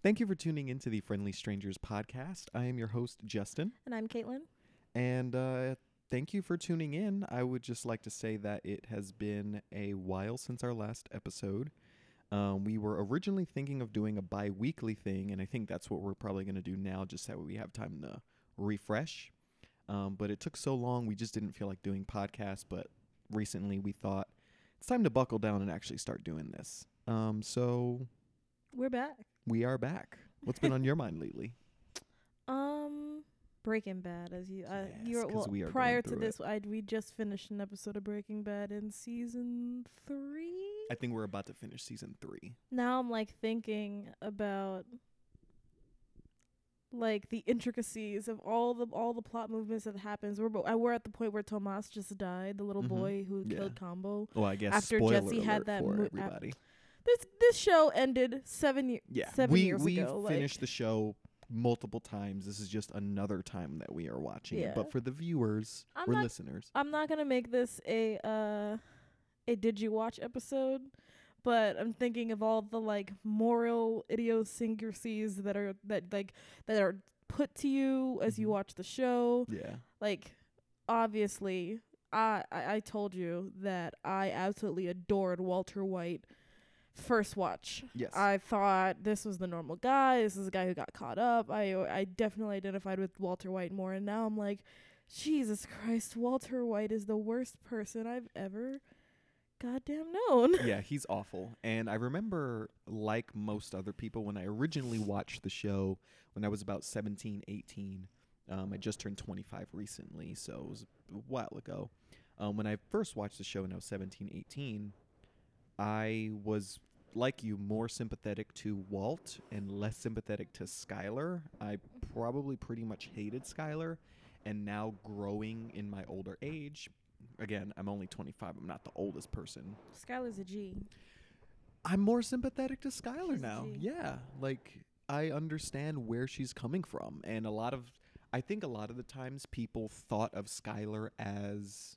Thank you for tuning into the Friendly Strangers podcast. I am your host, Justin. And I'm Caitlin. And uh, thank you for tuning in. I would just like to say that it has been a while since our last episode. Um, we were originally thinking of doing a bi weekly thing, and I think that's what we're probably going to do now, just so we have time to refresh. Um, but it took so long, we just didn't feel like doing podcasts. But recently, we thought it's time to buckle down and actually start doing this. Um, so We're back. we are back. What's been on your mind lately? Um, Breaking Bad, as you, uh, Yes, you 'cause well, we are going prior to through this, I we just finished an episode of Breaking Bad in season three. I think we're about to finish season three. now I'm like thinking about like the intricacies of all the all the plot movements that happens. We're bo- uh, we're at the point where Tomas just died, the little Mhm. boy who Yeah. killed Combo. Well, I guess After spoiler Jesse had alert that for mo- ap- everybody. This this show ended seven years. Yeah, seven we years we ago, like- finished the show multiple times. This is just another time that we are watching it. But for the viewers I'm or not- listeners, I'm not gonna make this a uh a did you watch episode, but I'm thinking of all the like moral idiosyncrasies that are that like that are put to you as you Mhm. watch the show. yeah, Like obviously I, I I told you that I absolutely adored Walter White first watch. yes, I thought this was the normal guy. This is a guy who got caught up. I I definitely identified with Walter White more, and now I'm like, Jesus Christ, Walter White is the worst person I've ever goddamn known. yeah, he's awful. And I remember, like most other people, when I originally watched the show when I was about 17, 18. Um, I just turned 25 recently, so it was a while ago. Um, when I first watched the show when I was 17, 18, I was like you more sympathetic to Walt and less sympathetic to Skylar. I probably pretty much hated Skylar, and now growing in my older age, again, I'm only 25. I'm not the oldest person. Skylar's a G. I'm more sympathetic to Skylar now. Yeah, like I understand where she's coming from, and a lot of, I think a lot of the times people thought of Skylar as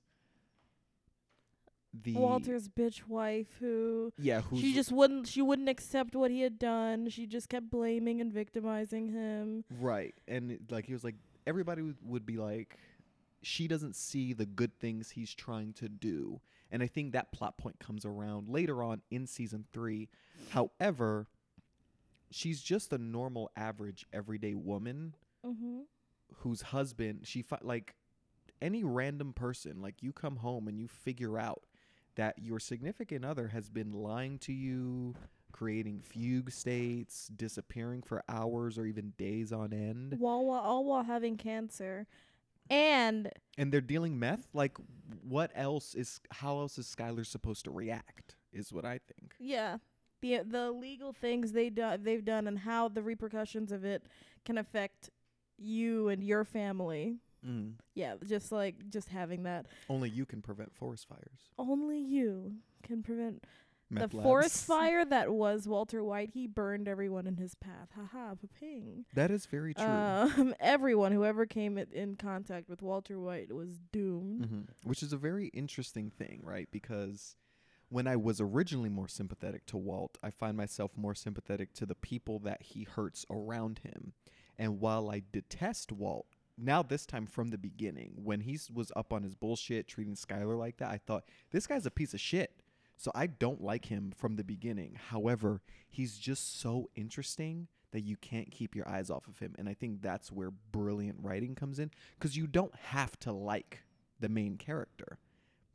the Walter's bitch wife who Yeah, who's she just wouldn't she wouldn't accept what he had done. She just kept blaming and victimizing him. right, and it- like he was like everybody would, would be like, she doesn't see the good things he's trying to do, and I think that plot point comes around later on in season three. However, she's just a normal, average, everyday woman Mhm. whose husband she fi- like any random person like you come home and you figure out that your significant other has been lying to you creating fugue states disappearing for hours or even days on end While while all while having cancer. And and they're dealing meth like what else is how else is skylar supposed to react is what i think Yeah, the the legal things they do, they've done and how the repercussions of it can affect you and your family. Mm. Yeah, just like just having that. only you can prevent forest fires Only you can prevent Meth the labs. forest fire that was Walter White. He burned everyone in his path. Haha, ping. that is very true Um, everyone who ever came in, contact with Walter White was doomed. hmm Which is a very interesting thing, right? Because when I was originally more sympathetic to Walt, I find myself more sympathetic to the people that he hurts around him. And while I detest Walt, now this time from the beginning, when he was up on his bullshit treating Skylar like that, I thought this guy's a piece of shit. So I don't like him from the beginning. However, he's just so interesting that you can't keep your eyes off of him. And I think that's where brilliant writing comes in because you don't have to like the main character.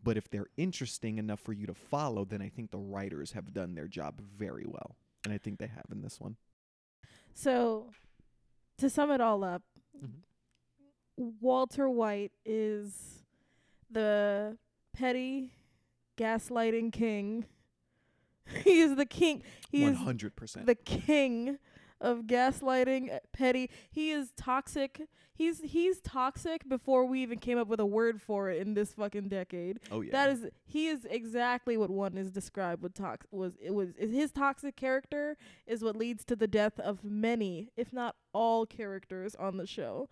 But if they're interesting enough for you to follow, then I think the writers have done their job very well. And I think they have in this one. So, to sum it all up, Mhm. Walter White is the petty gaslighting king. he is the king. He One is hundred percent. the king of gaslighting, uh, petty. He is toxic. He's he's toxic before we even came up with a word for it in this fucking decade. Oh yeah. That is he is exactly what one is described with tox was it was his toxic character is what leads to the death of many, if not all characters on the show.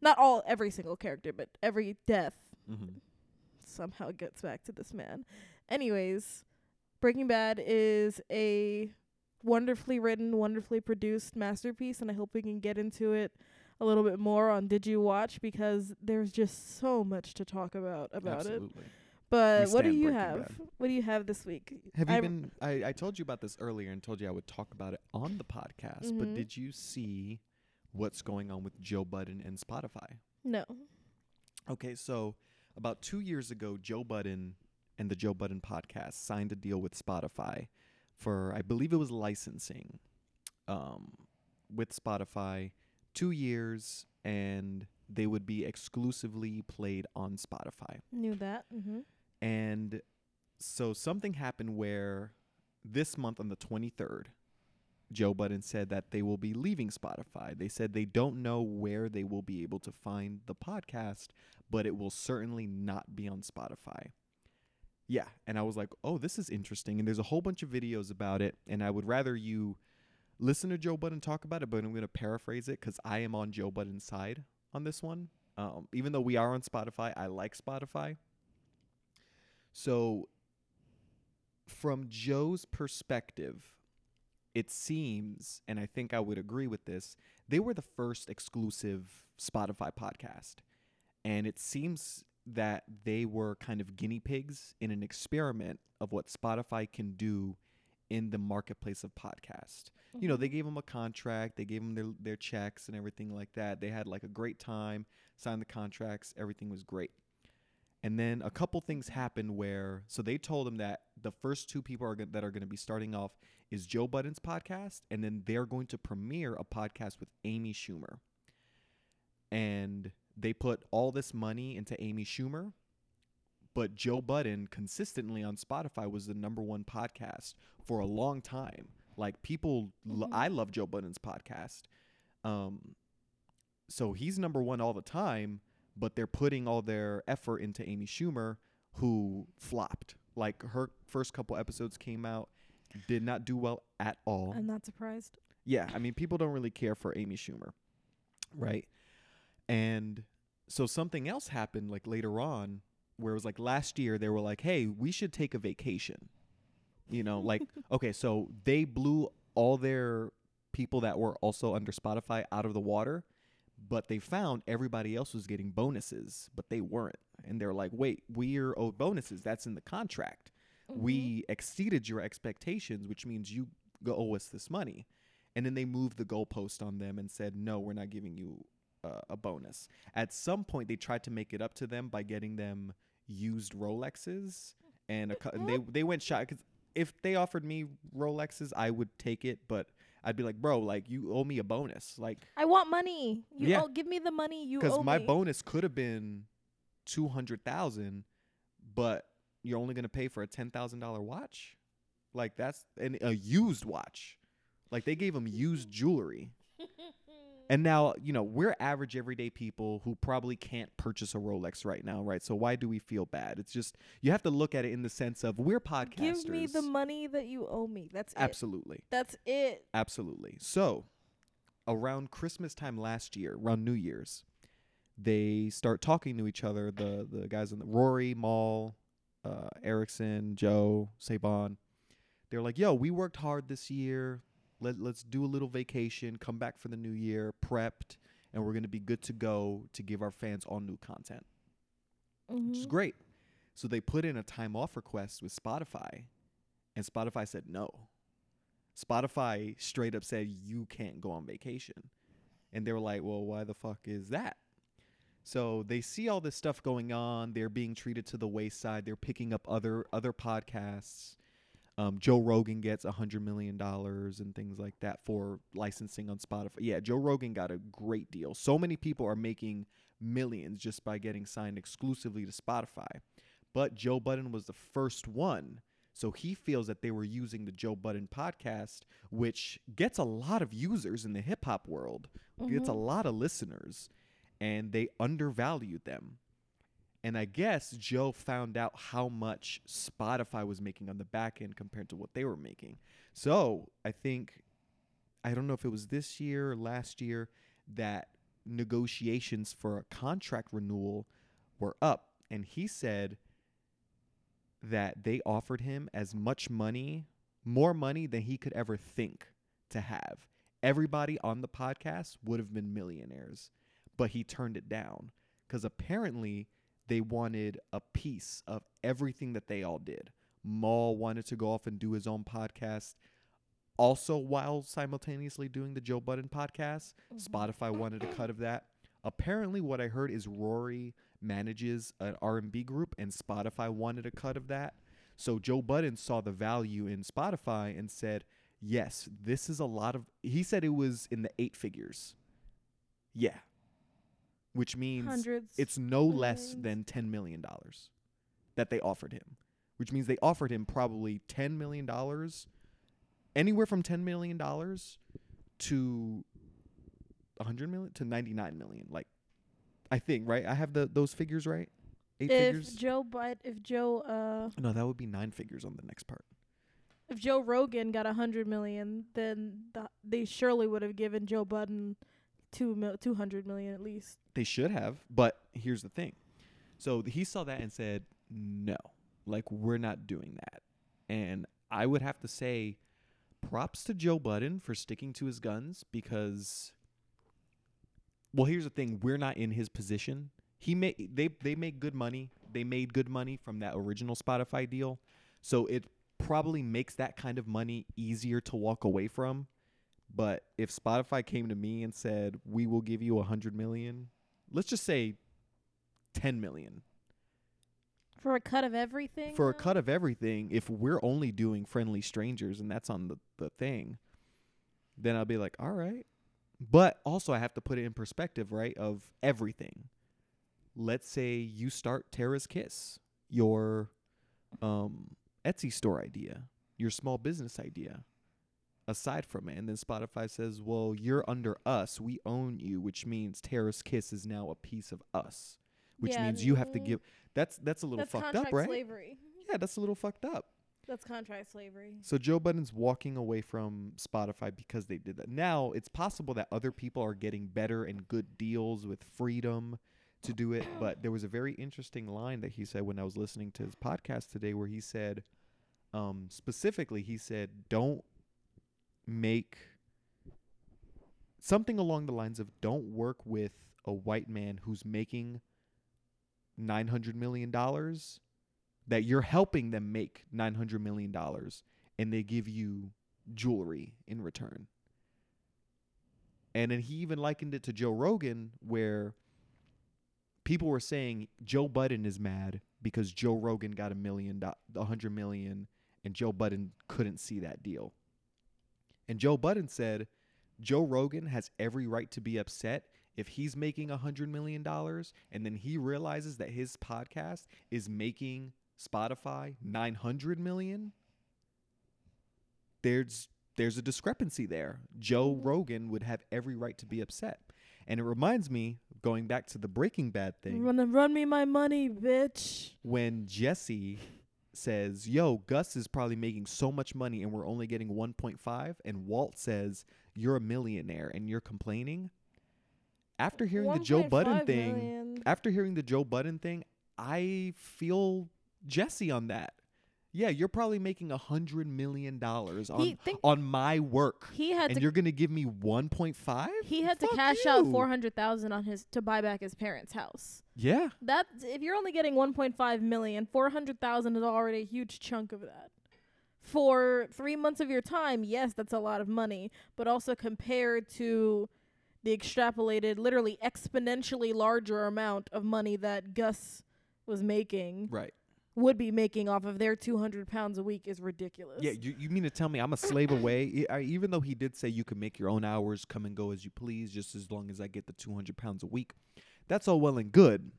Not all every single character, but every death mm-hmm. somehow gets back to this man. Anyways, Breaking Bad is a wonderfully written, wonderfully produced masterpiece, and I hope we can get into it a little bit more on Did You Watch because there's just so much to talk about about it. Absolutely. But We what do you have? Bad. What do you have this week? Have you I'm- been? I, I told you about this earlier and told you I would talk about it on the podcast. But Mhm. did you see what's going on with Joe Budden and Spotify? No. Okay, so about two years ago, Joe Budden and the Joe Budden podcast signed a deal with Spotify for, I believe it was licensing um, with Spotify, two years, and they would be exclusively played on Spotify. Knew that. Mm-hmm. And so something happened where this month on the 23rd, Joe Budden said that they will be leaving Spotify. They said they don't know where they will be able to find the podcast, but it will certainly not be on Spotify. Yeah, and I was like, "Oh, this is interesting." And there's a whole bunch of videos about it, and I would rather you listen to Joe Budden talk about it, but I'm going to paraphrase it cuz I am on Joe Budden's side on this one. Um, even though we are on Spotify, I like Spotify. So, from Joe's perspective, it seems, and I think I would agree with this, they were the first exclusive Spotify podcast. And it seems that they were kind of guinea pigs in an experiment of what Spotify can do in the marketplace of podcast. You know, mm-hmm. they gave them a contract, they gave them their, their checks and everything like that. They had like a great time, signed the contracts, everything was great. And then a couple things happened where, so they told them that the first two people are that are going to be starting off is Joe Budden's podcast, and then they're going to premiere a podcast with Amy Schumer. And they put all this money into Amy Schumer, but Joe Budden consistently on Spotify was the number one podcast for a long time. Like people, lo- Mhm. I love Joe Budden's podcast. Um, so he's number one all the time, but they're putting all their effort into Amy Schumer, who flopped. Like her first couple episodes came out, did not do well at all. I'm not surprised. Yeah, I mean, people don't really care for Amy Schumer, right? And so something else happened like later on where it was like last year they were like, "Hey, we should take a vacation." You know, like okay, so they blew all their people that were also under Spotify out of the water, but they found everybody else was getting bonuses, but they weren't. And they're like, "Wait, we're owed bonuses. That's in the contract." Mm-hmm. we exceeded your expectations, which means you go owe us this money. And then they moved the goalpost on them and said, no, we're not giving you uh, a bonus. At some point, they tried to make it up to them by getting them used Rolexes, and and they they went shot. Because if they offered me Rolexes, I would take it, but I'd be like, bro, like you owe me a bonus, like I want money. You Yeah. owe, give me the money you owe me. because my me. bonus could have been two hundred thousand, but you're only gonna pay for a ten thousand dollar watch. Like that's an, a used watch. Like they gave him used jewelry. And now, you know, we're average everyday people who probably can't purchase a Rolex right now, right? So why do we feel bad? It's just you have to look at it in the sense of we're podcasters. Give me the money that you owe me. That's it. Absolutely. That's it. Absolutely. So, around Christmas time last year, around New Year's, they start talking to each other. The the guys in the Rory, Mal, uh, Erickson, Joe, Saban. They're like, "Yo, we worked hard this year. Let let's do a little vacation. Come back for the new year, prepped, and we're gonna be good to go to give our fans all new content." which is Mhm. great. So they put in a time off request with Spotify, and Spotify said no. Spotify straight up said you can't go on vacation. And they were like, well, why the fuck is that? So they see all this stuff going on. They're being treated to the wayside. They're picking up other other podcasts. Um, Joe Rogan gets a hundred million dollars and things like that for licensing on Spotify. Yeah, Joe Rogan got a great deal. So many people are making millions just by getting signed exclusively to Spotify. But Joe Budden was the first one. So he feels that they were using the Joe Budden podcast, which gets a lot of users in the hip hop world, gets a Mhm. lot of listeners, and they undervalued them. And I guess Joe found out how much Spotify was making on the back end compared to what they were making. So I think, I don't know if it was this year or last year, that negotiations for a contract renewal were up. And he said that they offered him as much money more money than he could ever think to have. Everybody on the podcast would have been millionaires, but he turned it down because apparently they wanted a piece of everything that they all did. Mal wanted to go off and do his own podcast, also while simultaneously doing the Joe Budden podcast. Mm-hmm. Spotify wanted a cut of that. Apparently, what I heard is Rory manages an R&B group, and Spotify wanted a cut of that. So Joe Budden saw the value in Spotify and said, "Yes, this is a lot of." He said it was in the eight figures. Yeah, which means Hundreds. it's no less than ten million dollars that they offered him, which means they offered him probably ten million dollars, anywhere from ten million dollars to a hundred million to ninety nine million. Like, I think right. I have the those figures right. Eight if figures. Joe but if Joe uh no, that would be nine figures on the next part. if Joe Rogan got a hundred million, then the, they surely would have given Joe Budden two mil- two hundred million at least. They should have, but here's the thing. So he saw that and said, "No, like we're not doing that." And I would have to say, props to Joe Budden for sticking to his guns because. Well, here's the thing: we're not in his position. He made they they make good money. They made good money from that original Spotify deal, so it probably makes that kind of money easier to walk away from. But if Spotify came to me and said, "We will give you a hundred million, let's just say ten million For a cut of everything. for a cut of everything, if we're only doing friendly strangers and that's on the, the thing, then I'll be like, all right. But also I have to put it in perspective, right? Of everything. Let's say you start Tara's Kiss, your um Etsy store idea, your small business idea. Aside from it, and then Spotify says, "Well, you're under us. We own you, which means Tara's Kiss is now a piece of us, which Yeah, means you have to mm, give." That's that's a little That's fucked up, right? slavery. Yeah, that's a little fucked up. That's contract slavery. So Joe Budden's walking away from Spotify because they did that. Now it's possible that other people are getting better and good deals with freedom to do it. But there was a very interesting line that he said when I was listening to his podcast today, where he said, um, specifically, he said, "Don't make something along the lines of don't work with a white man who's making nine hundred million dollars." that you're helping them make nine hundred million dollars, and they give you jewelry in return. And then he even likened it to Joe Rogan, where people were saying Joe Budden is mad because Joe Rogan got a million, a hundred million, and Joe Budden couldn't see that deal. And Joe Budden said, Joe Rogan has every right to be upset if he's making a hundred million dollars and then he realizes that his podcast is making Spotify 900 million, there's there's a discrepancy there. Joe Mhm. Rogan would have every right to be upset. And it reminds me, going back to the Breaking Bad thing, Run, run me my money, bitch. when Jesse says, "Yo, Gus is probably making so much money and we're only getting 1.5," and Walt says, "You're a millionaire and you're complaining." After hearing the Joe Budden 1.5 thing, after hearing the Joe Budden thing, I feel Jesse on that. Yeah, you're probably making a hundred million dollars on He think on my work, he had and to you're gonna give me 1.5. he had to cash out four hundred thousand on his to buy back his parents' house. Yeah, That if you're only getting one point five million, four hundred thousand is already a huge chunk of that. For three months of your time, yes, that's a lot of money. But also compared to the extrapolated, literally exponentially larger amount of money that Gus was making, right. Would be making off of their two hundred pounds a week is ridiculous. Yeah, you, you mean to tell me I'm a slave away? I, even though he did say you can make your own hours, come and go as you please, just as long as I get the 200 pounds a week. That's all well and good.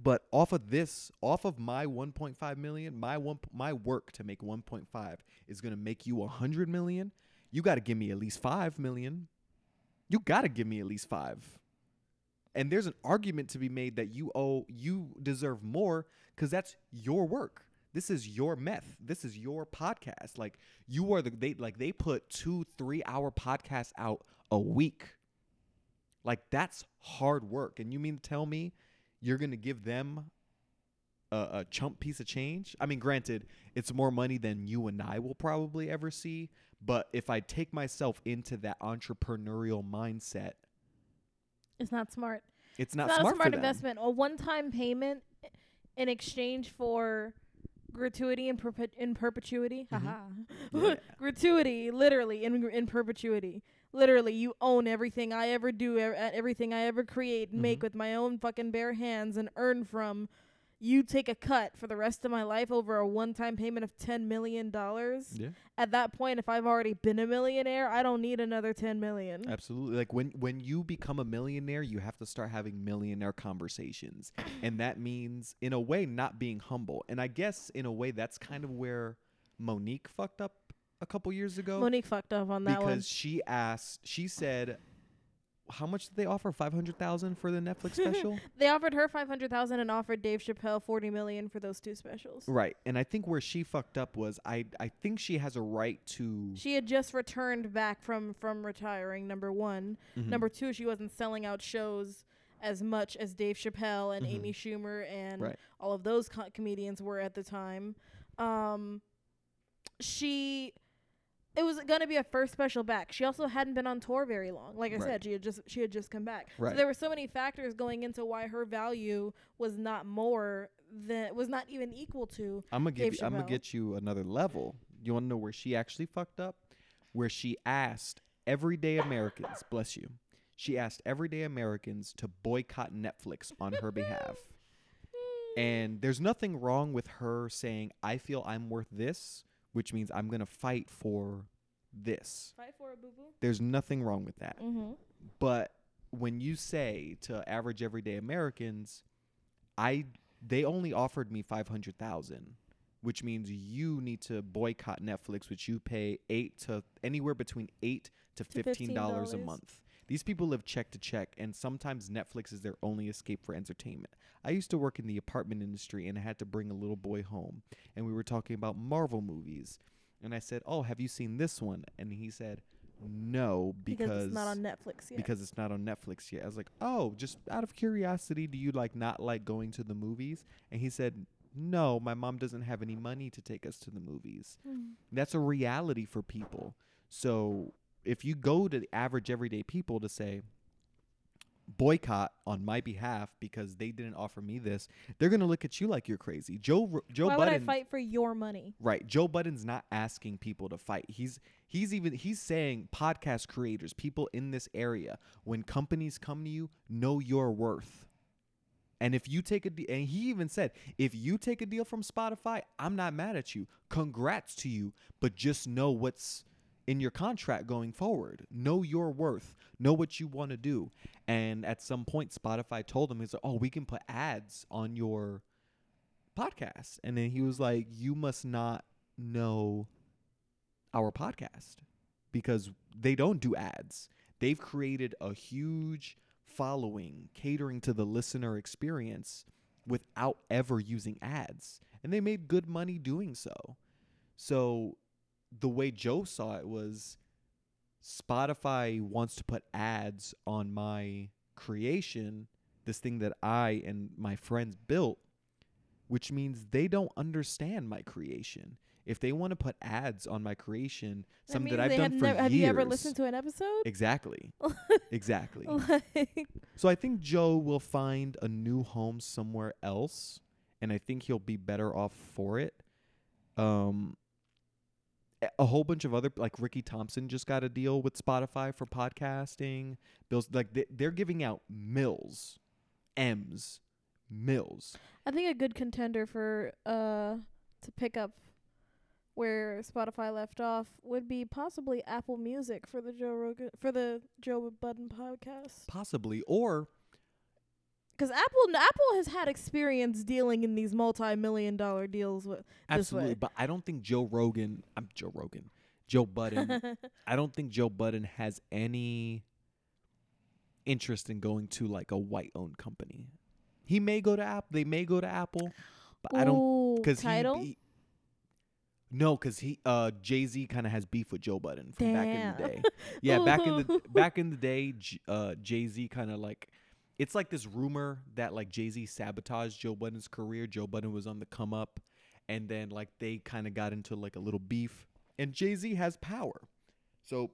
But off of this, off of my 1.5 million, my one, my work to make 1.5 is gonna make you 100 million. You got to give me at least five million. You got to give me at least five. And there's an argument to be made that you owe, you deserve more because that's your work. This is your meth. This is your podcast. Like you are the they like they put two three hour podcasts out a week. Like that's hard work. And you mean to tell me you're gonna give them a, a chump piece of change. I mean, granted, it's more money than you and I will probably ever see. But if I take myself into that entrepreneurial mindset, It's not smart. it's not, it's not smart, a smart investment. A one-time payment in exchange for gratuity in, perpet- in perpetuity. Mhm. Haha. Gratuity, literally in in perpetuity. Literally, you own everything I ever do, e- everything I ever create, and make with my own fucking bare hands, and earn from. You take a cut for the rest of my life over a one-time payment of ten million dollars. Yeah. At that point, if I've already been a millionaire, I don't need another ten million. Absolutely. Like when when you become a millionaire, you have to start having millionaire conversations. and that means in a way not being humble. And I guess in a way that's kind of where Mo'Nique fucked up a couple years ago Mo'Nique fucked up on that because one. she asked she said how much did they offer? 500,000 for the Netflix special? They offered her five hundred thousand and offered Dave Chappelle forty million for those two specials. right. And I think where she fucked up was I I think she has a right to She had just returned back from from retiring. Number one, Mhm. number two, she wasn't selling out shows as much as Dave Chappelle and Mhm. Amy Schumer and Right. all of those co- comedians were at the time. Um, she. It was gonna be a first special back. She also hadn't been on tour very long. Like I Right. said, she had just she had just come back. Right. So there were so many factors going into why her value was not more than was not even equal to I'm gonna give you, I'm gonna get you another level. You want to know where she actually fucked up? Where she asked everyday Americans, bless you, she asked everyday Americans to boycott Netflix on her behalf. And there's nothing wrong with her saying, "I feel I'm worth this," which means I'm gonna fight for this. fight for a boo boo. There's nothing wrong with that. Mm-hmm. But when you say to average everyday Americans, I they only offered me five hundred thousand, which means you need to boycott Netflix, which you pay eight to anywhere between eight to To fifteen dollars a month. These people live check to check, and sometimes Netflix is their only escape for entertainment. I used to work in the apartment industry, and I had to bring a little boy home, and we were talking about Marvel movies, and I said, "Oh, have you seen this one?" And he said, "No, because, it's not on Netflix yet. because it's not on Netflix yet. I was like, oh, just out of curiosity, do you like not like going to the movies? And he said, no, my mom doesn't have any money to take us to the movies. Mm. That's a reality for people. So if you go to the average everyday people to say, boycott on my behalf because they didn't offer me this, they're gonna look at you like you're crazy. Joe Joe Why would I fight for your money? Right. Joe Budden's not asking people to fight. He's he's even he's saying podcast creators, people in this area, when companies come to you, know your worth. And if you take a de- and he even said, if you take a deal from Spotify, I'm not mad at you. Congrats to you, but just know what's in your contract going forward. Know your worth. Know what you want to do. And at some point Spotify told him he's like, "Oh, we can put ads on your podcast. And then he was like, You must not know our podcast because they don't do ads. They've created a huge following catering to the listener experience without ever using ads. And they made good money doing so. So the way Joe saw it was Spotify wants to put ads on my creation, this thing that I and my friends built, which means they don't understand my creation. If they want to put ads on my creation, That something that I've done for never- years. Have you ever listened to an episode? Exactly. exactly. like, So I think Joe will find a new home somewhere else, and I think he'll be better off for it. Um, a- whole bunch of other like Ricky Thompson just got a deal with Spotify for podcasting. Bills like they, they're giving out mills, M's, mills. I think a good contender for uh to pick up where Spotify left off would be possibly Apple Music for the Joe Rogan for the Joe Budden podcast. Possibly, or Because Apple Apple has had experience dealing in these multi-million dollar deals with. absolutely, but I don't think Joe Rogan. I'm Joe Rogan. Joe Budden. I don't think Joe Budden has any interest in going to like a white owned company. He may go to Apple. They may go to Apple, but I don't because he, he. No, because he uh Jay Z kind of has beef with Joe Budden from back in the day. Yeah, back in the back in the day, uh Jay Z kind of like it's like this rumor that like Jay Z sabotaged Joe Budden's career. Joe Budden was on the come up, and then like they kind of got into like a little beef. And Jay Z has power, so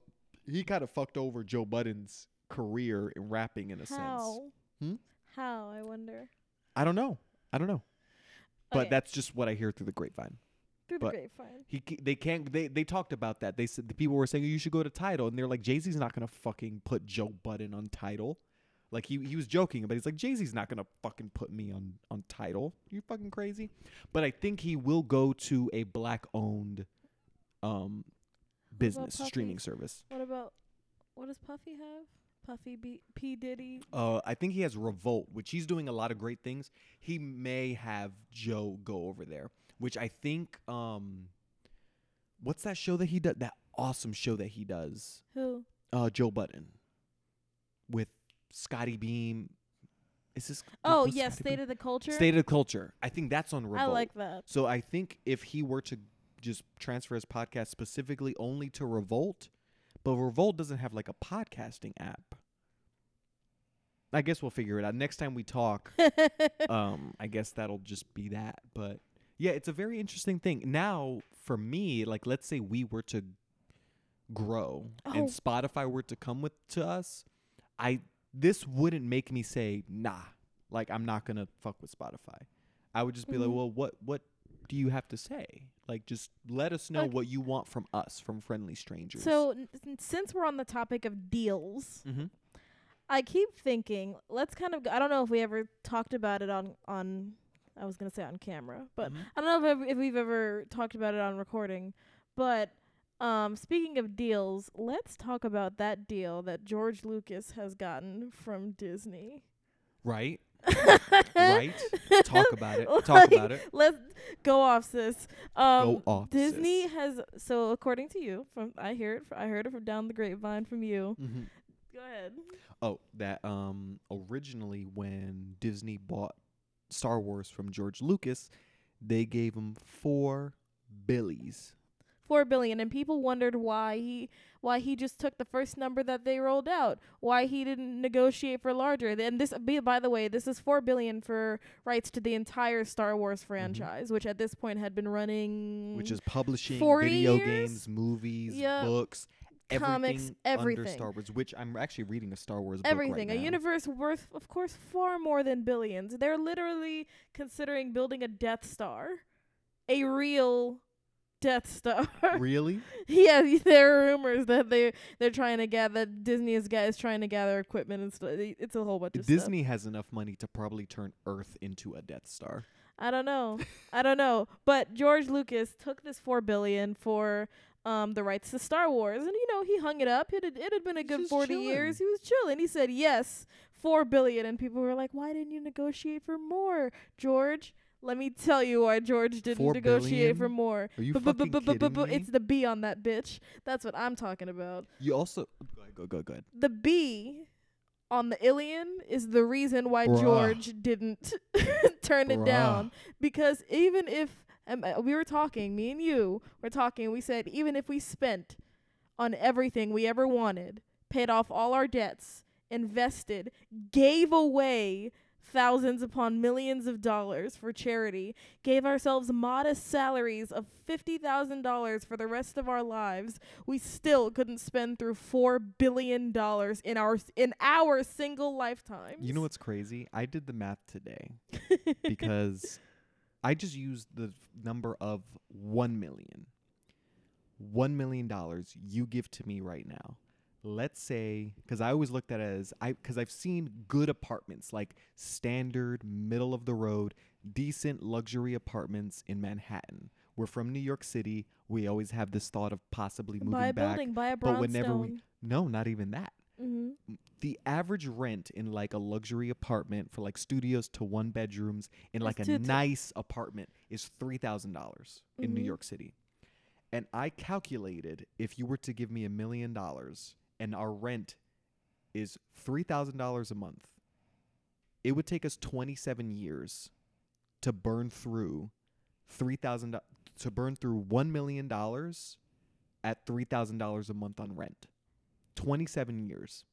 he kind of fucked over Joe Budden's career in rapping in a sense. How? Hmm? How? I wonder. I don't know. I don't know, but Okay, that's just what I hear through the grapevine. through the grapevine. He they can't they they talked about that. They said the people were saying you should go to Tidal, and they're like Jay Z's not gonna fucking put Joe Budden on Tidal. Like he he was joking, but he's like Jay Z's not gonna fucking put me on on Tidal. You fucking crazy. But I think he will go to a black owned um business Puffy? streaming service. What about what does Puffy have? Puffy B P Diddy. Uh, I think he has Revolt, which he's doing a lot of great things. He may have Joe go over there, which I think um, what's that show that he does? That awesome show that he does. Who? uh Joe Budden. with Scottie Beam. Is this? Oh yes, Scottie State Beam? of the Culture. State of the Culture. I think that's on Revolt. I like that. So I think if he were to just transfer his podcast specifically only to Revolt, but Revolt doesn't have like a podcasting app. I guess we'll figure it out next time we talk. um, I guess that'll just be that. But yeah, it's a very interesting thing. Now, for me, like let's say we were to grow and Oh. Spotify were to come with to us, I this wouldn't make me say nah. Like I'm not gonna fuck with Spotify. I would just be like, Mhm. well, what what do you have to say? Like, just let us know Okay. what you want from us, from friendly strangers. so n- since we're on the topic of deals, mm-hmm. I keep thinking let's kind of. Go, I don't know if we ever talked about it on on. I was gonna say on camera, but Mhm. I don't know if, if we've ever talked about it on recording. But um, speaking of deals, let's talk about that deal that George Lucas has gotten from Disney. right, right. Talk about it. Talk Like, about it. Let's go off, sis. Um, Go off, Disney sis. has so according to you, from I hear it. I heard it from down the grapevine from you. Mm-hmm. Go ahead. Oh, that um originally when Disney bought Star Wars from George Lucas, they gave him four billies. Four billion, and people wondered why he why he just took the first number that they rolled out. Why he didn't negotiate for larger. And this, be- by the way, this is four billion for rights to the entire Star Wars mm-hmm. franchise, which at this point had been running, which is publishing 40 video years? games, movies, Yep. books, Comics, everything, under. Star Wars. Which I'm actually reading a Star Wars book everything. right a now. universe worth, of course, far more than billions. They're literally considering building a Death Star, a real Death Star. really? yeah, there are rumors that they they're trying to gather Disney is guys trying to gather equipment and stuff. It's a whole bunch of stuff. Disney has enough money to probably turn Earth into a Death Star. I don't know. I don't know. But George Lucas took this four billion for um the rights to Star Wars, and you know he hung it up. It had, it had been a good forty chilling. years. He was chilling. He said yes, four billion, and people were like, "Why didn't you negotiate for more, George?" Let me tell you why George didn't Four negotiate for more. Are you fucking kidding me? It's the B on that bitch. That's what I'm talking about. You also go go go ahead. The B on the Ilion is the reason why Bruh. George didn't turn it Bruh. down. Because even if um, uh, we were talking, me and you were talking, we said even if we spent on everything we ever wanted, paid off all our debts, invested, gave away thousands upon millions of dollars for charity, gave ourselves modest salaries of $50,000 for the rest of our lives, we still couldn't spend through 4 billion dollars in our in our single lifetime. You know what's crazy? I did the math today because I just used the number of 1 million. 1 million dollars you give to me right now. Let's say cuz I always looked at it as I cuz I've seen good apartments like standard middle of the road decent luxury apartments in Manhattan. We're from New York City. We always have this thought of possibly moving buy a back. building, buy a but whenever we-. No, not even that mm-hmm. the average rent in like a luxury apartment for like studios to one bedrooms in like a two to- nice apartment is three thousand dollars in New Mhm. York City. And I calculated if you were to give me a million dollars and our rent is three thousand dollars a month, it would take us twenty seven years to burn through three thousand to burn through one million dollars at three thousand dollars a month on rent. Twenty seven years.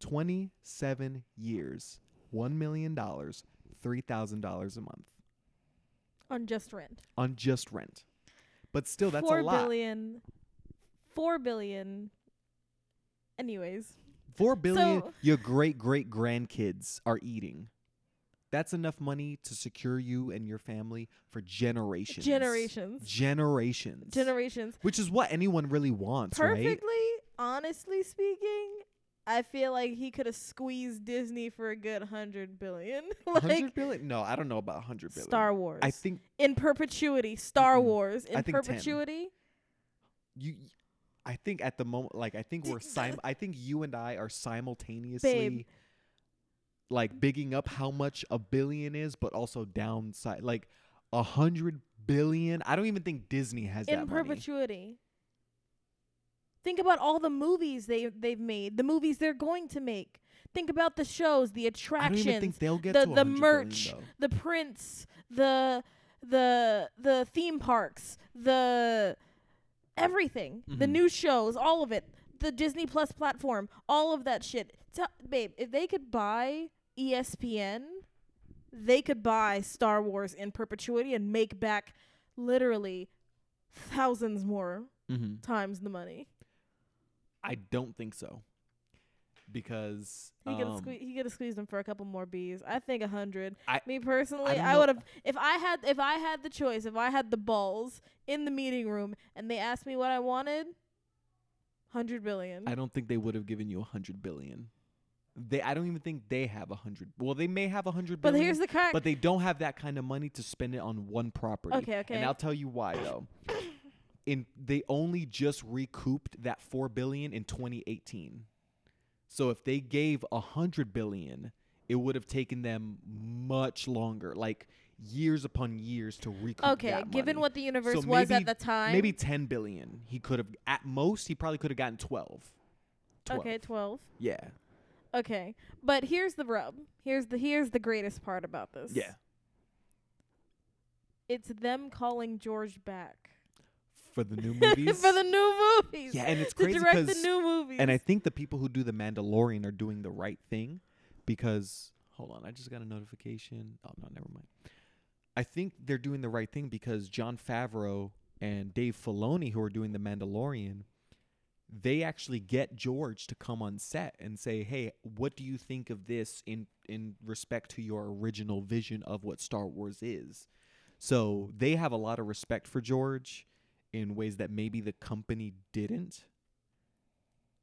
27 years, $1 million, $3,000 a month on just rent. on just rent. But still, that's Four a lot. billion. Four billion. Anyways, Four billion So- your great great grandkids are eating. That's enough money to secure you and your family for generations. generations, Generations. generations. Which is what anyone really wants, right? Perfectly, honestly speaking, I feel like he could have squeezed Disney for a good hundred billion. like 100 billion? No, I don't know about 100 billion. Star Wars. I think in perpetuity, Star Mm-mm. Wars in I think 10. perpetuity. you I think at the moment like I think we're sim- I think you and I are simultaneously like bigging up how much a billion is but also downside like a hundred billion. I don't even think Disney has in that money. perpetuity. Think about all the movies they they've made, the movies they're going to make. Think about the shows, the I don't attractions, even think they'll get the the merch, though. the prints, the the the theme parks, the everything, the Mhm. new shows, all of it, the Disney Plus platform, all of that shit. Tell, babe, if they could buy ESPN, they could buy Star Wars in perpetuity and make back literally thousands more Mhm. times the money. I don't think so. Because He could um, have sque- he could have squeezed them for a couple more B's. I think a hundred. Me personally, don't I, would have if I had if I had the choice, if I had the balls in the meeting room and they asked me what I wanted, hundred billion. I don't think they would have given you a hundred billion. They I don't even think they have a hundred well they may have a hundred but here's the crack. but they don't have that kind of money to spend it on one property. Okay, okay. And I'll tell you why though. In they only just recouped that four billion in 2018. So if they gave a hundred billion, it would have taken them much longer, like years upon years to recoup. okay, given money. what the universe So was maybe- at the time. maybe 10 billion, he could have at most he probably could have gotten 12. 12. Okay, twelve. Yeah. Okay, but here's the rub. Here's the here's the greatest part about this. Yeah. It's them calling George back For the new movies. for the new movies. yeah, and it's crazy to direct the new movies. And I think the people who do The Mandalorian are doing the right thing because hold on, I just got a notification. Oh no, never mind. I think they're doing the right thing because Jon Favreau and Dave Filoni, who are doing The Mandalorian, they actually get George to come on set and say, "Hey, what do you think of this in in respect to your original vision of what Star Wars is?" So they have a lot of respect for George in ways that maybe the company didn't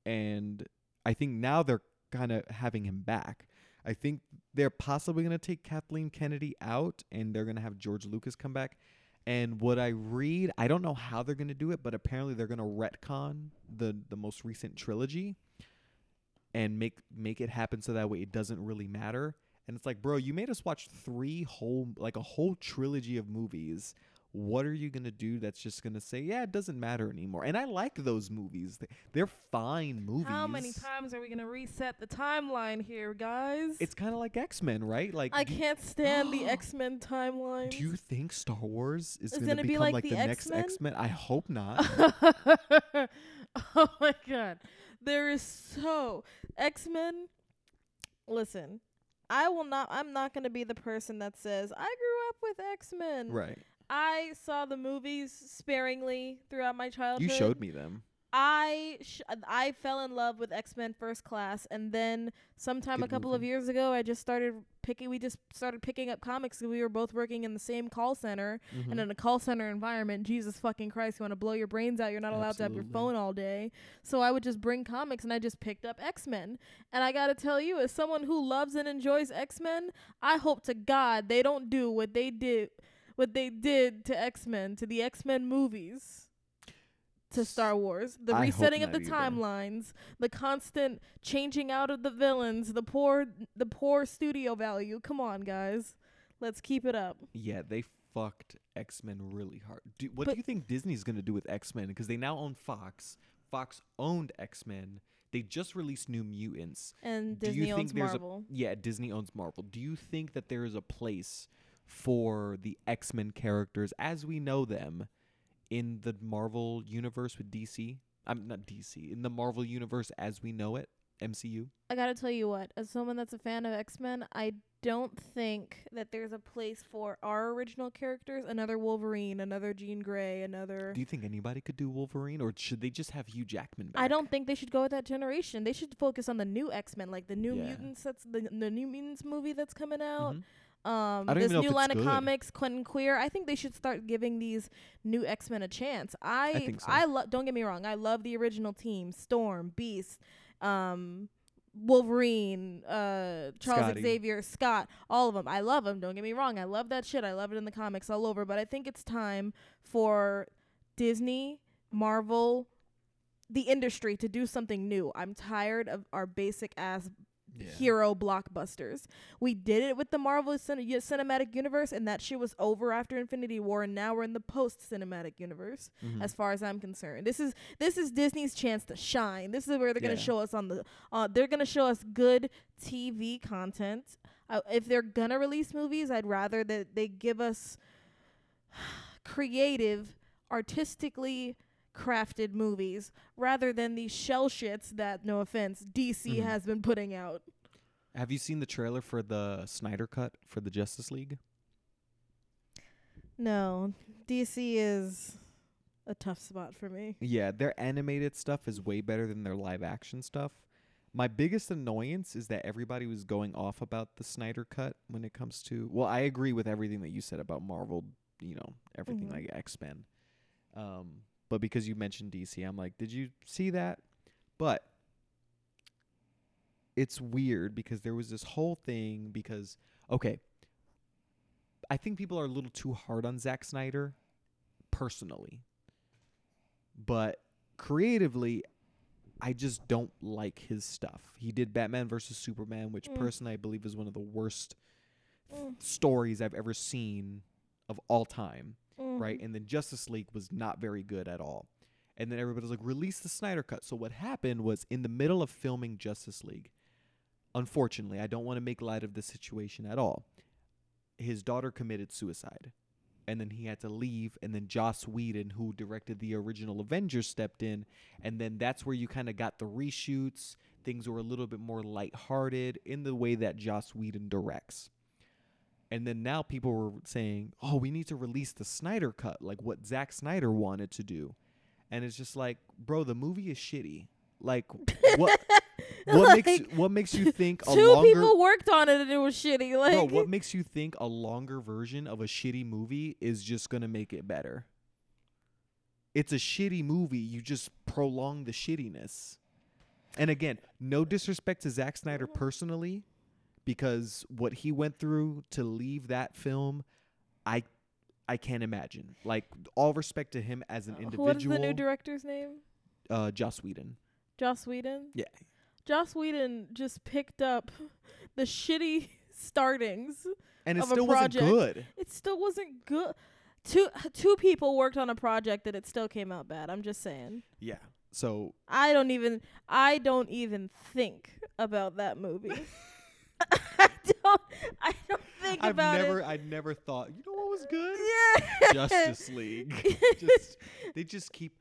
and I think now they're kind of having him back. I think they're possibly going to take Kathleen Kennedy out and they're going to have George Lucas come back. And what I read, I don't know how they're going to do it, but apparently they're going to retcon the the most recent trilogy and make make it happen so that way it doesn't really matter. And it's like, bro, you made us watch three whole like a whole trilogy of movies. What are you going to do that's just going to say, yeah, it doesn't matter anymore? And I like those movies. They- They're fine movies. How many times are we gonna reset the timeline here, guys? It's kind of like X-Men, right? Like I can't stand the X Men timeline. Do you think Star Wars is, Is going gonna be become like like, the the, next X-Men? X-Men? I hope not. oh my god. There is so X Men listen, I will not I'm not gonna be the person that says, I grew up with X Men. right. I saw the movies sparingly throughout my childhood. You showed me them. I sh- I fell in love with X Men First Class, and then sometime a Good couple of years ago, I just started picking. We just started picking up comics we were both working in the same call center, Mhm. and in a call center environment, Jesus fucking Christ, you want to blow your brains out? You're not allowed to have your phone all day. So I would just bring comics, and I just picked up X Men. And I gotta tell you, as someone who loves and enjoys X Men, I hope to God they don't do what they did, what they did to X Men, to the X Men movies to Star Wars, the I resetting of the either. timelines, the constant changing out of the villains, the poor the poor studio value. Come on, guys. Let's keep it up. Yeah, they fucked X-Men really hard. Do, what But- do you think Disney's going to do with X-Men because they now own Fox. Fox owned X-Men. They just released New Mutants. And Do you Disney think owns there's a- Marvel. Yeah, Disney owns Marvel. Do you think that there is a place for the X-Men characters as we know them in the Marvel universe with DC? I'm not DC. In the Marvel universe as we know it MCU? I gotta tell you what, as someone that's a fan of X Men, I don't think that there's a place for our original characters, another Wolverine, another Jean Grey, another. Do you think anybody could do Wolverine, or should they just have Hugh Jackman back? I don't think they should go with that generation. They should focus on the new X Men, like the New Yeah. Mutants. That's the the New Mutants movie that's coming out. Mhm. Um, I this new line of good. comics, Quentin Quire. I think they should start giving these new X Men a chance. I think so. I love. Don't get me wrong. I love the original team: Storm, Beast, um, Wolverine, uh, Charles Scotty. Xavier, Scott. All of them. I love them. Don't get me wrong. I love that shit. I love it in the comics all over. But I think it's time for Disney, Marvel, the industry to do something new. I'm tired of our basic ass Yeah. hero blockbusters. We did it with the Marvel cin- Cinematic Universe, and that shit was over after Infinity War, and now we're in the post Cinematic Universe. Mhm. As far as I'm concerned, this is this is Disney's chance to shine. This is where they're gonna show us on the. Uh, they're gonna show us good TV content. Uh, if they're gonna release movies, I'd rather that they give us creative, artistically crafted movies rather than these shell shits that, no offense, DC Mhm. has been putting out. Have you seen the trailer for the Snyder cut for the Justice League? No, DC is a tough spot for me. Yeah, their animated stuff is way better than their live action stuff. My biggest annoyance is that everybody was going off about the Snyder cut when it comes to. Well, I agree with everything that you said about Marvel, you know, everything Mhm. like X Men. Um, but because you mentioned DC, I'm like, did you see that? But it's weird because there was this whole thing because okay, I think people are a little too hard on Zack Snyder personally. But creatively, I just don't like his stuff. He did Batman versus Superman, which Mm. personally I believe is one of the worst Mm. stories I've ever seen of all time. Right? And then Justice League was not very good at all. And then everybody's like, release the Snyder Cut. So what happened was in the middle of filming Justice League, unfortunately, I don't want to make light of the situation at all. His daughter committed suicide. And then he had to leave. And then Joss Whedon, who directed the original Avengers, stepped in. And then that's where you kind of got the reshoots. Things were a little bit more lighthearted in the way that Joss Whedon directs. And then now people were saying, oh, we need to release the Snyder Cut, like what Zack Snyder wanted to do. And it's just like, bro, the movie is shitty. Like, what? What makes Like, what makes you think a Two longer people worked on it and it was shitty. Like, Bro, what makes you think a longer version of a shitty movie is just gonna make it better? It's a shitty movie. You just prolong the shittiness. And again, no disrespect to Zack Snyder personally, because what he went through to leave that film, I I can't imagine. Like all respect to him as an individual. what is the new director's name? uh, Joss Whedon. Joss Whedon. Yeah. Joss Whedon just picked up the shitty startings. And it still wasn't good. It still wasn't good. Two two people worked on a project that it still came out bad. I'm just saying. Yeah. So I don't even I don't even think about that movie. I don't I don't think I've about never it. I never thought, you know what was good? Yeah. Justice League. just they just keep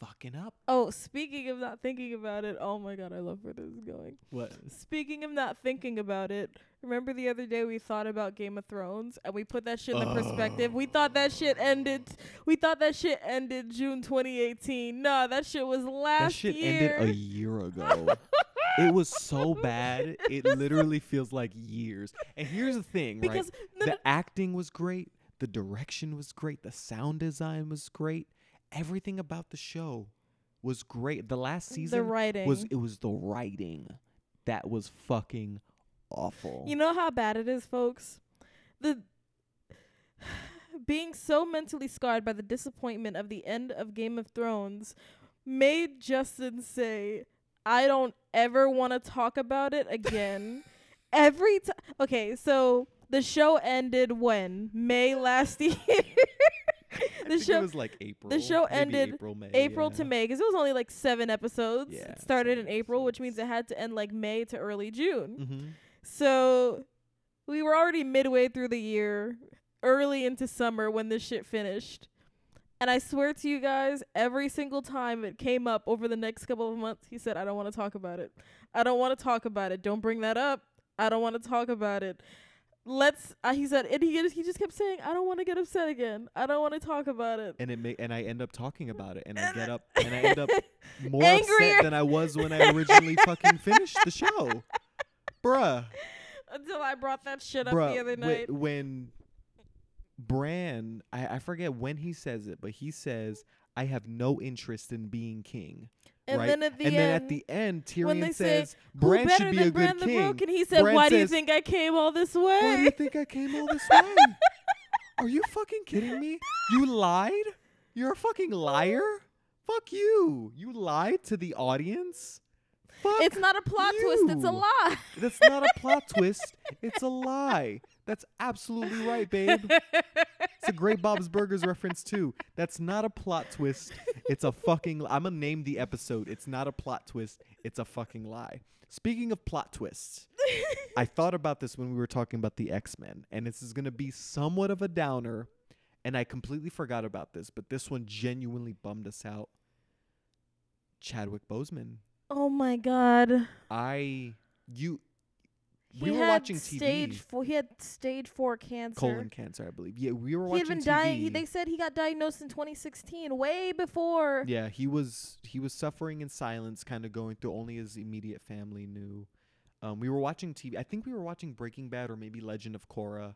fucking up. Oh, speaking of not thinking about it, oh my god, I love where this is going. What? Speaking of not thinking about it, remember the other day we thought about Game of Thrones and we put that shit in the perspective. We thought that shit ended. We thought that shit ended June 2018. No, that shit was last year. That shit year. ended a year ago. it was so bad. It literally feels like years. And here's the thing, right? because no, no, The acting was great. The direction was great. The sound design was great. Everything about the show was great. The last season, the writing. was it was the writing that was fucking awful. You know how bad it is, folks? The being so mentally scarred by the disappointment of the end of Game of Thrones made Justin say, "I don't ever want to talk about it again." Every time. Okay, so the show ended when May last year. The show it was like April. The show ended April, May, April yeah. to May because it was only like seven episodes. Yeah, it started in April, which means it had to end like May to early June. Mm-hmm. So we were already midway through the year, early into summer when this shit finished. And I swear to you guys, every single time it came up over the next couple of months, he said, I don't want to talk about it. I don't want to talk about it. Don't bring that up. I don't want to talk about it. Let's, uh, he said, and he, just- he just kept saying, I don't want to get upset again. I don't want to talk about it. and it may, and I end up talking about it, and I get up, and I end up more Angrier. upset than I was when I originally fucking finished the show, bruh. Until I brought that shit up Bruh, the other night. when Bran, I, I forget when he says it, but he says, "I have no interest in being king." and right? then at the and end, then at the end, Tyrion say, says, "Bran better should be than a Bran good the king." Broken? He said, Bran Why do you think I came all this way? Why do you think I came all this way? Are you fucking kidding me? You lied? You're a fucking liar? Fuck you. You lied to the audience? Fuck it's not a plot twist, it's a lie. That's not a plot twist. It's a lie. That's absolutely right, babe. It's a great Bob's Burgers reference too. That's not a plot twist. It's a fucking. I'm gonna name the episode. It's not a plot twist. It's a fucking lie. Speaking of plot twists, I thought about this when we were talking about the X Men, and this is gonna be somewhat of a downer, and I completely forgot about this, but this one genuinely bummed us out. Chadwick Boseman. oh my god. I you. He We were watching stage TV. four. He had stage four cancer. Colon cancer, I believe. Yeah, we were he watching had been TV. dying. He, they said he got diagnosed in 2016, way before. Yeah, he was he was suffering in silence, kind of going through. Only his immediate family knew. Um, we were watching TV. I think we were watching Breaking Bad or maybe Legend of Korra,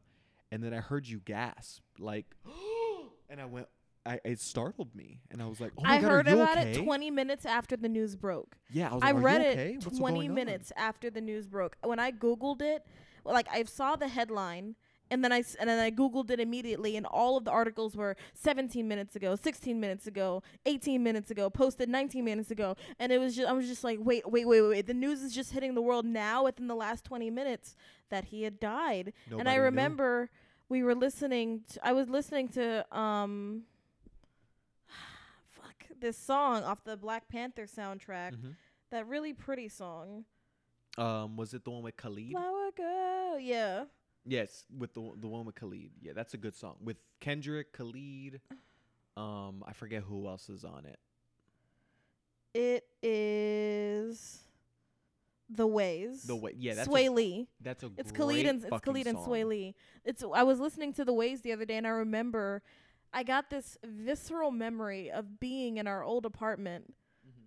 and then I heard you gasp, like, and I went. I it startled me, and I was like, "Oh my I god, heard about okay?" it 20 minutes after the news broke. yeah, I was I "Are read you it? What's 20 going on?" minutes after the news broke. When I googled it, like I saw the headline and then I s- and then I googled it immediately and all of the articles were 17 minutes ago, 16 minutes ago, 18 minutes ago, posted 19 minutes ago and it was just I was just like, "Wait, wait, wait, wait. The news is just hitting the world now within the last 20 minutes that he had died." and Nobody I knew. remember we were listening to, I was listening to um this song off the Black Panther soundtrack. Mhm. That really pretty song. Um, was it the one with Khalid? Flower girl. Yeah. Yes, with the the one with Khalid. Yeah, that's a good song with Kendrick, Khalid. Um, I forget who else is on it. It is The Ways. The way, yeah, that's Swae a, Lee. that's a It's Khalid and it's Khalid and. Swae Lee. It's I was listening to The Ways the other day and I remember I got this visceral memory of being in our old apartment.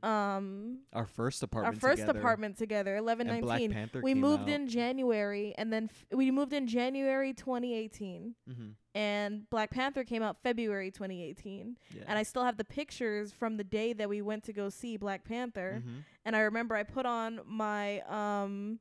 Um Our first apartment. our apartment. first together, apartment together, eleven and Black nineteen. Panther. We came moved out. in January and then f- we moved in January 2018 Mm-hmm. and Black Panther came out February 2018 Yeah. and I still have the pictures from the day that we went to go see Black Panther Mhm. and I remember I put on my um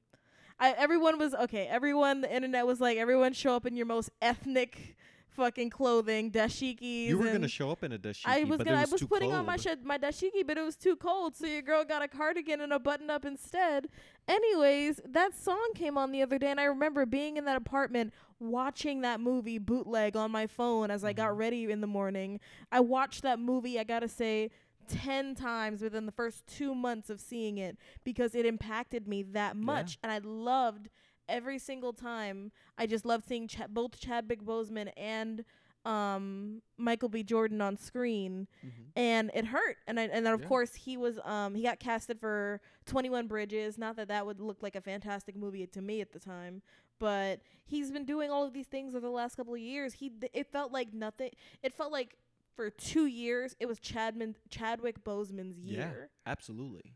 I everyone was okay everyone the internet was like everyone show up in your most ethnic fucking clothing dashikis You were gonna show up in a dashiki, I was gonna I was putting on my cold. shed my dashiki but it was too cold so your girl got a cardigan and a button up instead anyways that song came on the other day and I remember being in that apartment watching that movie bootleg on my phone as I got Mhm. ready in the morning I watched that movie I gotta say 10 times within the first two months of seeing it because it impacted me that much and I loved every single time I just loved seeing Ch- both Chadwick Boseman and um Michael B Jordan on screen Mhm. and it hurt and I, and then of Yeah. course he was um he got casted for 21 Bridges not that that would look like a fantastic movie to me at the time but he's been doing all of these things over the last couple of years he th- it felt like nothing it felt like for 2 years it was Chadman Chadwick Boseman's year. Yeah. Absolutely.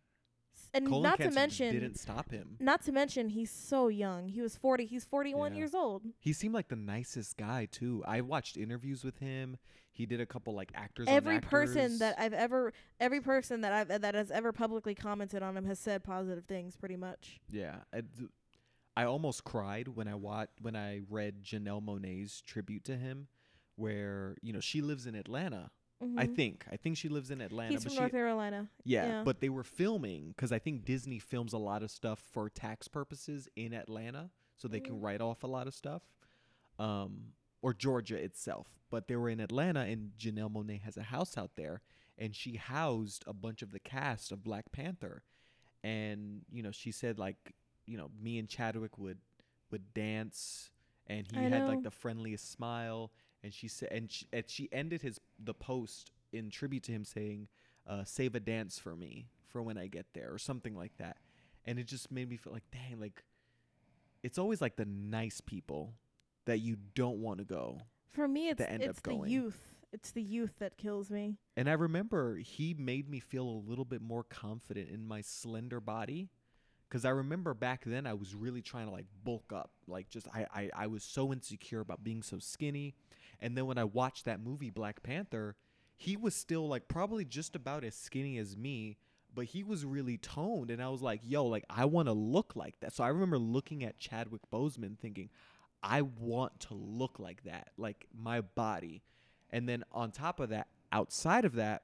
And Colon not to mention didn't stop him. not to mention he's so young he was 40 he's 41 Yeah. years old He seemed like the nicest guy too. I watched interviews with him. He did a couple like actors. every person that I've ever every person that I've that has ever publicly commented on him has said positive things pretty much. Yeah, I, I almost cried when I watched when I read Janelle Monáe's tribute to him, where you know she lives in Atlanta. I Mhm. think I think she lives in Atlanta. he's but from she, North Carolina. yeah, yeah. but they were filming because I think Disney films a lot of stuff for tax purposes in Atlanta, so they can Mm. write off a lot of stuff. Um, or Georgia itself, but they were in Atlanta, and Janelle Monáe has a house out there, and she housed a bunch of the cast of Black Panther, and you know she said like you know me and Chadwick would would dance, and he I had know. like the friendliest smile, and she said, and she, and she ended his the post in tribute to him saying, uh, "Save a dance for me for when I get there," or something like that, and it just made me feel like, dang, like it's always like the nice people that you don't want to go. For me, it's it's the youth. It's the youth that kills me. And I remember he made me feel a little bit more confident in my slender body. Cause I remember back then I was really trying to like bulk up. Like just I, I, I was so insecure about being so skinny. And then when I watched that movie Black Panther, he was still like probably just about as skinny as me, but he was really toned. And I was like, yo, like I want to look like that. So I remember looking at Chadwick Boseman thinking, I want to look like that, like my body. And then on top of that, outside of that,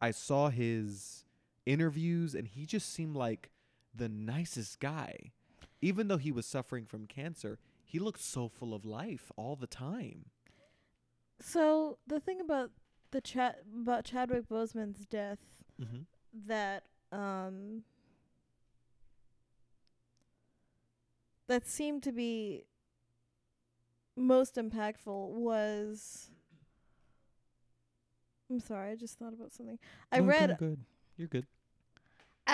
I saw his interviews and he just seemed like the nicest guy. Even though he was suffering from cancer, he looked so full of life all the time. So the thing about the chat about Chadwick Boseman's death Mm-hmm. that um that seemed to be most impactful was I'm sorry, I just thought about something. I read good. You're good.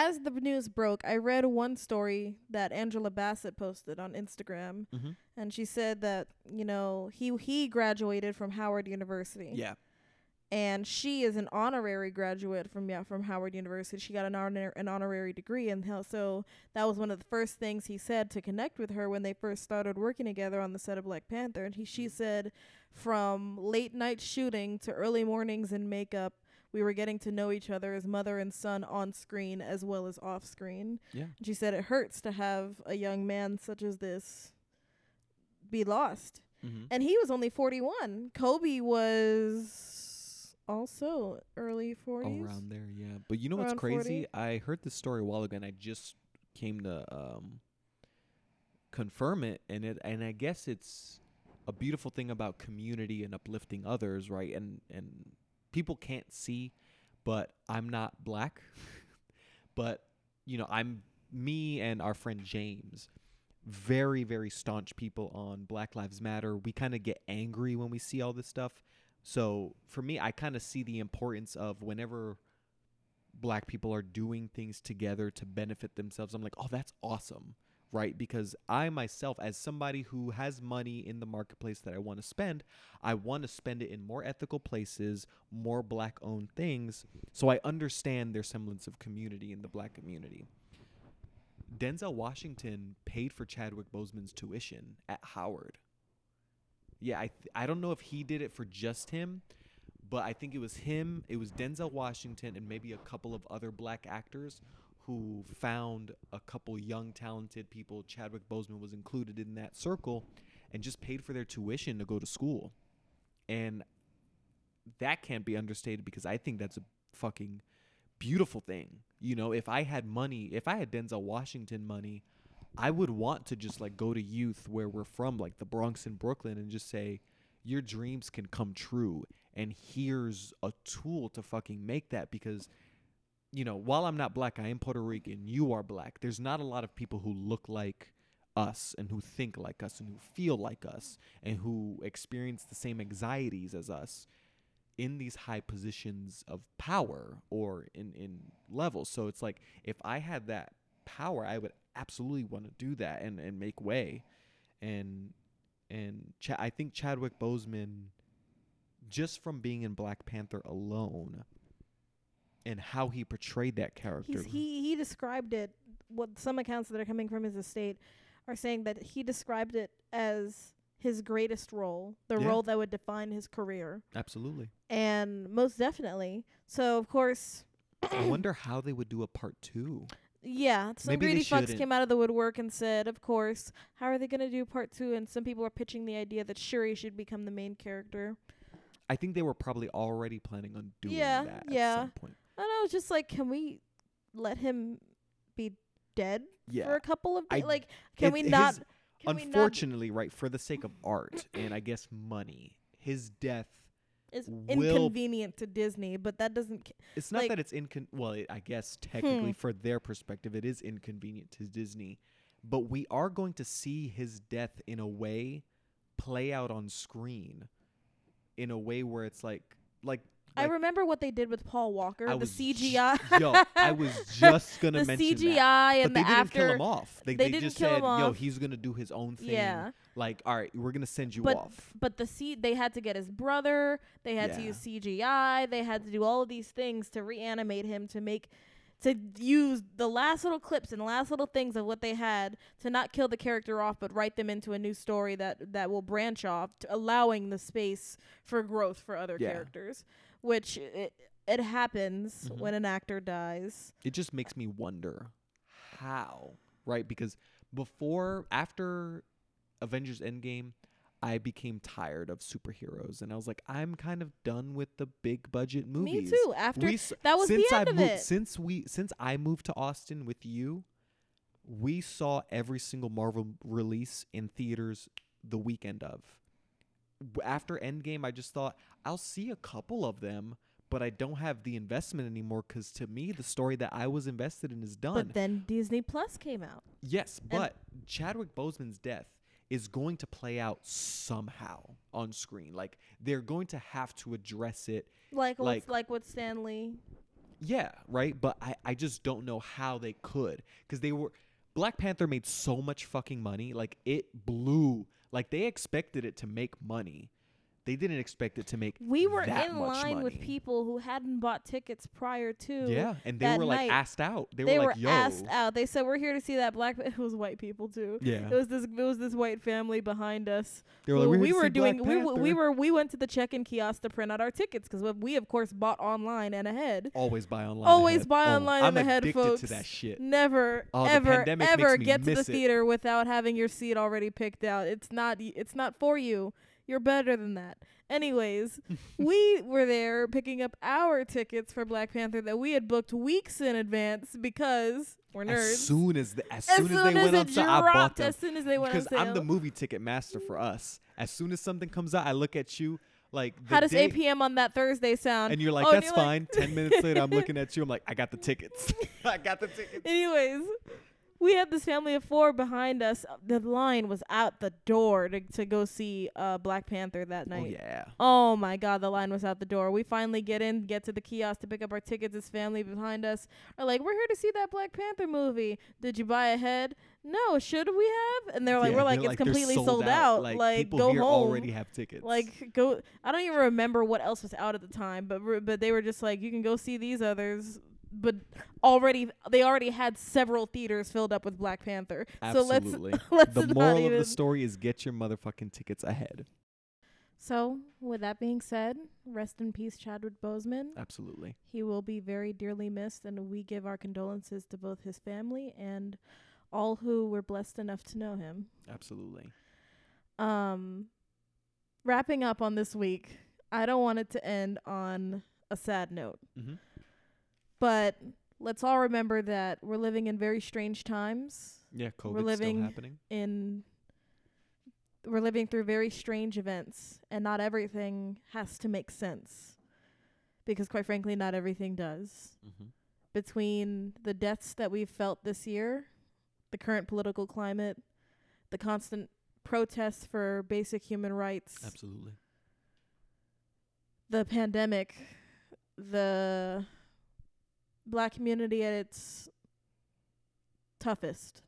As the news broke, I read one story that Angela Bassett posted on Instagram Mm-hmm. and she said that, you know, he he graduated from Howard University. Yeah. and she is an honorary graduate from yeah from Howard University. She got an honor an honorary degree, and so that was one of the first things he said to connect with her when they first started working together on the set of Black Panther. And he she said, from late night shooting to early mornings in makeup. We were getting to know each other as mother and son on screen as well as off screen. Yeah. And she said it hurts to have a young man such as this be lost. Mm-hmm. And he was only 41. Kobe was also early 40s. Around there, yeah. But you know what's crazy? 40? I heard this story a while ago, and I just came to um, confirm it. And it, and I guess it's a beautiful thing about community and uplifting others, right? And and people can't see, but I'm not black, but you know, I'm me and our friend James. Very, very staunch people on Black Lives Matter. We kind of get angry when we see all this stuff. So for me, I kind of see the importance of whenever black people are doing things together to benefit themselves. I'm like, oh, that's awesome, right? Because I myself, as somebody who has money in the marketplace that I want to spend, I want to spend it in more ethical places, more black owned things. So I understand their semblance of community in the black community. Denzel Washington paid for Chadwick Boseman's tuition at Howard. Yeah, I th- I don't know if he did it for just him, but I think it was him, it was Denzel Washington and maybe a couple of other black actors who found a couple young talented people. Chadwick Boseman was included in that circle and just paid for their tuition to go to school. And that can't be understated because I think that's a fucking beautiful thing. You know, if I had money, if I had Denzel Washington money, I would want to just like go to youth where we're from, like the Bronx and Brooklyn, and just say, your dreams can come true. And here's a tool to fucking make that because, you know, while I'm not black, I am Puerto Rican, you are black. There's not a lot of people who look like us and who think like us and who feel like us and who experience the same anxieties as us in these high positions of power or in in levels. So it's like if I had that power, I would absolutely want to do that and and make way. And and Ch- I think Chadwick Boseman just from being in Black Panther alone and how he portrayed that character. He's, he he described it. What some accounts that are coming from his estate are saying that he described it as his greatest role, the Yeah. role that would define his career, absolutely. and most definitely. So of course, I wonder how they would do a part 2. yeah, some Maybe greedy fucks came out of the woodwork and said, "Of course, how are they going to do part two? And some people are pitching the idea that Shuri should become the main character. I think they were probably already planning on doing Yeah, that yeah. at some point. I don't know. Just like, can we let him be dead Yeah. for a couple of days? Like, can It- we his- not? Can we not unfortunately, right, for the sake of art and I guess money, his death is inconvenient to Disney, but that doesn't. ca- It's not Like- that it's incon. Well, it, I guess technically, Hmm. for their perspective, it is inconvenient to Disney, but we are going to see his death in a way play out on screen in a way where it's like like I like, remember what they did with Paul Walker, I the CGI. yo, I was just gonna mention that. the mention CGI that. and But they the didn't after. kill him off. They, they they, didn't just kill said, him "Yo, he's gonna do his own thing." Yeah. Like, all right, we're gonna send you But off. But the C they had to get his brother. They had to use CGI. They had to do all of these things to reanimate him to make to use the last little clips and the last little things of what they had to not kill the character off, but write them into a new story that that will branch off, to allowing the space for growth for other Yeah. characters. Which it, it happens Mhm. when an actor dies. It just makes me wonder how, right? Because before, after Avengers Endgame, I became tired of superheroes, and I was like, I'm kind of done with the big budget movies. Me too. After We that was since the end I of moved, it. since we since I moved to Austin with you, we saw every single Marvel release in theaters the weekend of. After Endgame, I just thought I'll see a couple of them, but I don't have the investment anymore because to me, the story that I was invested in is done. But then Disney Plus came out. yes, but Chadwick Boseman's death is going to play out somehow on screen. Like they're going to have to address it Like Like- what's like with Stan Lee. Yeah, right. But I, I just don't know how they could because they were Black Panther made so much fucking money. Like it blew. Like they expected it to make money. They didn't expect it to make. We were in line with people who hadn't bought tickets prior to. Yeah, and they were like night. asked out. They, They, were were, like, "Yo, asked out. They said we're here to see that black. It was white people too. yeah." It was this. It was this white family behind us. They were like, we "We're to were doing. We, w- we Panther." were. We went to the check-in kiosk to print out our tickets because we of course bought online and ahead. always buy online. Always ahead. buy Oh, online I'm and ahead, addicted folks. to that shit. Never, Oh, ever, ever get to the it. theater without having your seat already picked out. It's not. It's not for you. You're better than that. Anyways, we were there picking up our tickets for Black Panther that we had booked weeks in advance because we're nerds. As soon as the, as As soon as soon they as went on sale, I bought them as soon as they went on because sale. I'm the movie ticket master for us. As soon as something comes out, I look at you like the How does day, 8 p.m. on that Thursday sound? and you're like, Oh, "That's you're like- fine." Ten minutes later, I'm looking at you. I'm like, "I got the tickets. I got the tickets." Anyways, we had this family of four behind us. The line was out the door to to go see uh Black Panther that Oh night. yeah. Oh my god, the line was out the door. We finally get in, get to the kiosk to pick up our tickets. This family behind us are like, "We're here to see that Black Panther movie. Did you buy ahead? No. Should we have?" And they're like, Yeah, "We're like, it's they're completely sold, out. Like, Like, people go here home. already have tickets. Like go. I don't even remember what else was out at the time, but re- but they were just like, you can go see these others. But already, they already had several theaters filled up with Black Panther. absolutely. So let's let's the moral of the story is get your motherfucking tickets ahead. So with that being said, rest in peace, Chadwick Boseman. Absolutely. He will be very dearly missed, and we give our condolences to both his family and all who were blessed enough to know him. Absolutely. Um, wrapping up on this week, I don't want it to end on a sad note, Mm-hmm. But let's all remember that we're living in very strange times. Yeah, COVID's We're living still happening. In we're living through very strange events, and not everything has to make sense, because quite frankly, not everything does. Mm-hmm. between the deaths that we've felt this year, the current political climate, the constant protests for basic human rights, Absolutely. the pandemic, the black community at its toughest,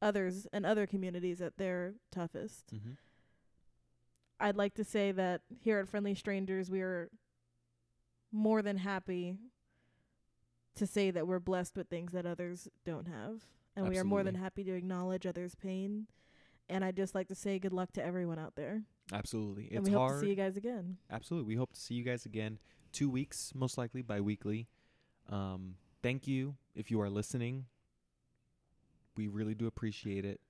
others and other communities at their toughest. Mm-hmm. I'd like to say that here at Friendly Strangers, we are more than happy to say that we're blessed with things that others don't have. And we are more than happy to acknowledge others' pain. And I'd just like to say good luck to everyone out there. Absolutely. and It's we hope hard. to see you guys again. Absolutely. We hope to see you guys again. Two weeks, most likely bi-weekly. Um, thank you if you are listening. We really do appreciate it.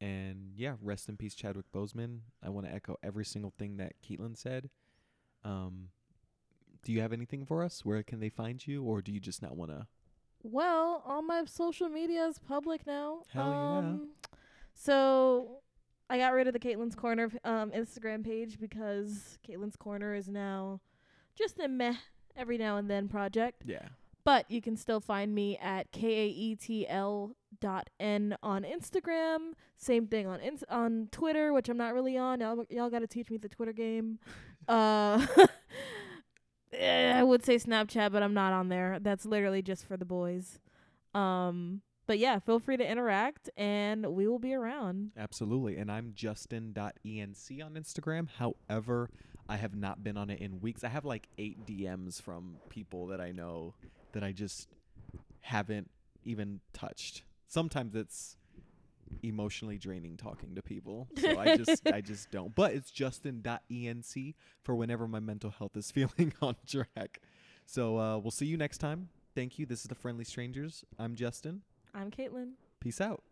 And yeah, rest in peace, Chadwick Boseman. I want to echo every single thing that Caitlin said. Um, do you have anything for us? Where can they find you, or do you just not want to? Well, all my social media is public now. Hell yeah. um, So I got rid of the Caitlin's Corner um, Instagram page because Caitlin's Corner is now just a meh every now and then project. Yeah. But you can still find me at kaetl dot n on Instagram. Same thing on ins- on Twitter, which I'm not really on. Y'all, y'all got to teach me the Twitter game. uh, eh, I would say Snapchat, but I'm not on there. That's literally just for the boys. Um, but yeah, feel free to interact, and we will be around. Absolutely. And I'm Justin.enc on Instagram. However, I have not been on it in weeks. I have like eight DMs from people that I know that I just haven't even touched. Sometimes it's emotionally draining talking to people. So I just I just don't. But it's Justin.enc for whenever my mental health is feeling on track. So uh, we'll see you next time. Thank you. This is the Friendly Strangers. I'm Justin. I'm Caitlin. Peace out.